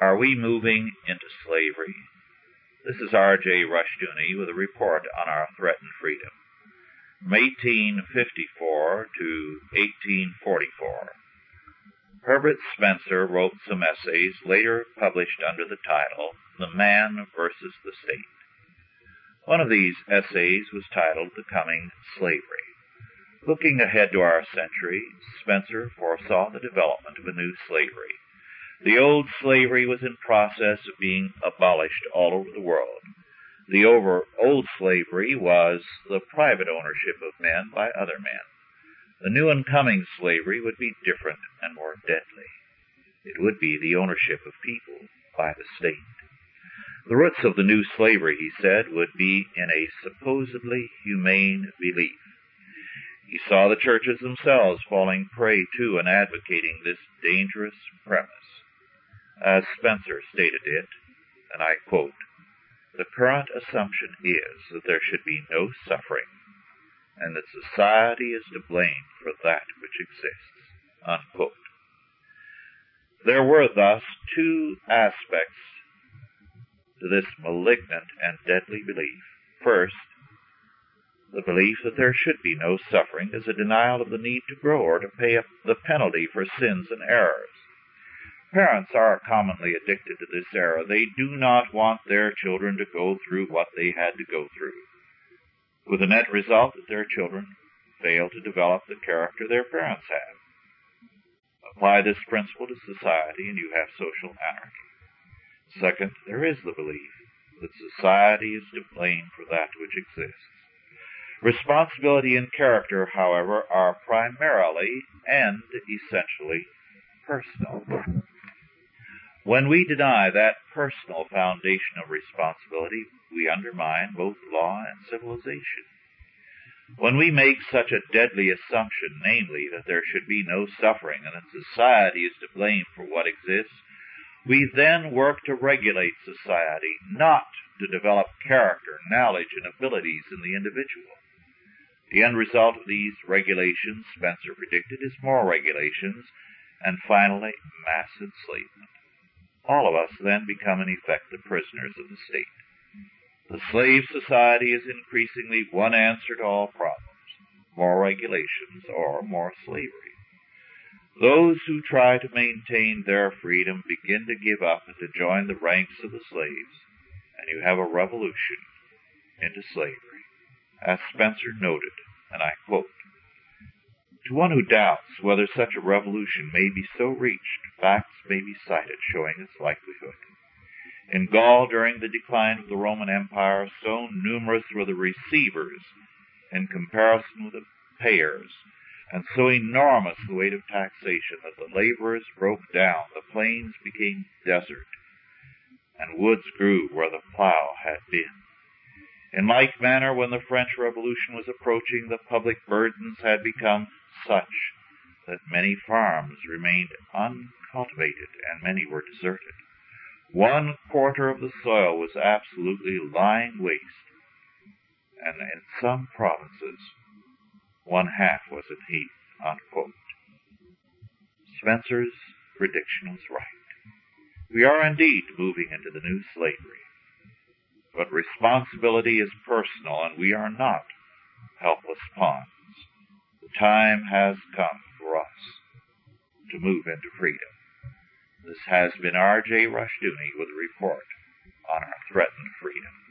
Are we moving into slavery? This is R.J. Rushdoony with a report on our threatened freedom. From 1854 to 1844. Herbert Spencer wrote some essays later published under the title The Man versus the State. One of these essays was titled The Coming Slavery. Looking ahead to our century, Spencer foresaw the development of a new slavery. The old slavery was in process of being abolished all over the world. The over old slavery was the private ownership of men by other men. The new and coming slavery would be different and more deadly. It would be the ownership of people by the state. The roots of the new slavery, he said, would be in a supposedly humane belief. He saw the churches themselves falling prey to and advocating this dangerous premise. As Spencer stated it, and I quote, the current assumption is that there should be no suffering and that society is to blame for that which exists. Unquote. There were thus two aspects to this malignant and deadly belief. First, the belief that there should be no suffering is a denial of the need to grow or to pay the penalty for sins and errors. Parents are commonly addicted to this error. They do not want their children to go through what they had to go through, with the net result that their children fail to develop the character their parents have. Apply this principle to society and you have social anarchy. Second, there is the belief that society is to blame for that which exists. Responsibility and character, however, are primarily and essentially personal. When we deny that personal foundation of responsibility, we undermine both law and civilization. When we make such a deadly assumption, namely that there should be no suffering and that society is to blame for what exists, we then work to regulate society, not to develop character, knowledge, and abilities in the individual. The end result of these regulations, Spencer predicted, is more regulations, and finally, mass enslavement. All of us then become in effect the prisoners of the state. The slave society is increasingly one answer to all problems more regulations or more slavery. Those who try to maintain their freedom begin to give up and to join the ranks of the slaves, and you have a revolution into slavery. As Spencer noted, and I quote, to one who doubts whether such a revolution may be so reached, facts may be cited showing its likelihood. In Gaul, during the decline of the Roman Empire, so numerous were the receivers in comparison with the payers, and so enormous the weight of taxation that the laborers broke down, the plains became desert, and woods grew where the plow had been. In like manner, when the French Revolution was approaching, the public burdens had become such that many farms remained uncultivated and many were deserted. One quarter of the soil was absolutely lying waste, and in some provinces, one half was in heat. Unquote. Spencer's prediction was right. We are indeed moving into the new slavery. But responsibility is personal, and we are not helpless pawns time has come for us to move into freedom. This has been R.J. Rushdoony with a report on our threatened freedom.